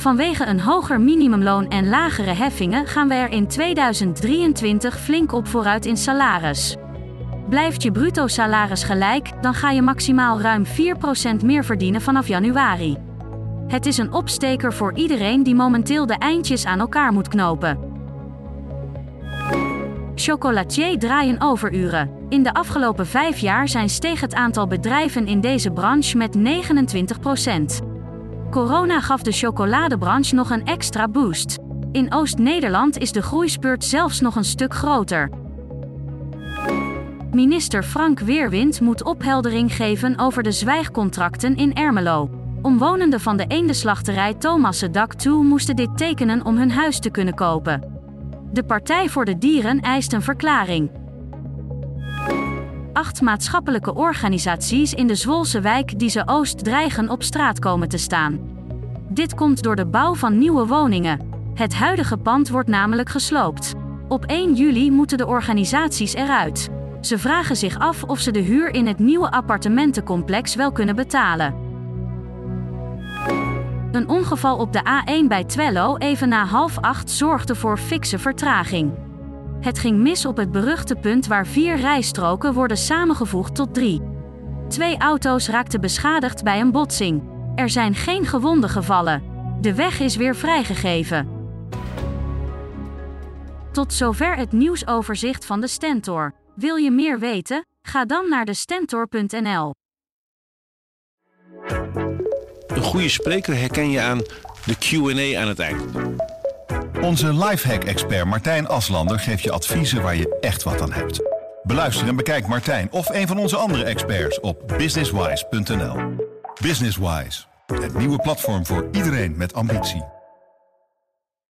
Vanwege een hoger minimumloon en lagere heffingen gaan we er in 2023 flink op vooruit in salaris. Blijft je bruto salaris gelijk, dan ga je maximaal ruim 4% meer verdienen vanaf januari. Het is een opsteker voor iedereen die momenteel de eindjes aan elkaar moet knopen. Chocolatier draaien overuren. In de afgelopen vijf jaar zijn steeg het aantal bedrijven in deze branche met 29%. Corona gaf de chocoladebranche nog een extra boost. In Oost-Nederland is de groeispurt zelfs nog een stuk groter. Minister Frank Weerwind moet opheldering geven over de zwijgcontracten in Ermelo. Omwonenden van de eendenslachterij Thomasse Dak toe moesten dit tekenen om hun huis te kunnen kopen. De Partij voor de Dieren eist een verklaring. Acht maatschappelijke organisaties in de Zwolse wijk Diese Oost dreigen op straat komen te staan. Dit komt door de bouw van nieuwe woningen. Het huidige pand wordt namelijk gesloopt. Op 1 juli moeten de organisaties eruit. Ze vragen zich af of ze de huur in het nieuwe appartementencomplex wel kunnen betalen. Een ongeval op de A1 bij Twello even na half acht zorgde voor fikse vertraging. Het ging mis op het beruchte punt waar vier rijstroken worden samengevoegd tot drie. Twee auto's raakten beschadigd bij een botsing. Er zijn geen gewonden gevallen. De weg is weer vrijgegeven. Tot zover het nieuwsoverzicht van de Stentor. Wil je meer weten? Ga dan naar de stentor.nl. Een goede spreker herken je aan de Q&A aan het eind. Onze lifehack-expert Martijn Aslander geeft je adviezen waar je echt wat aan hebt. Beluister en bekijk Martijn of een van onze andere experts op businesswise.nl. Businesswise, het nieuwe platform voor iedereen met ambitie.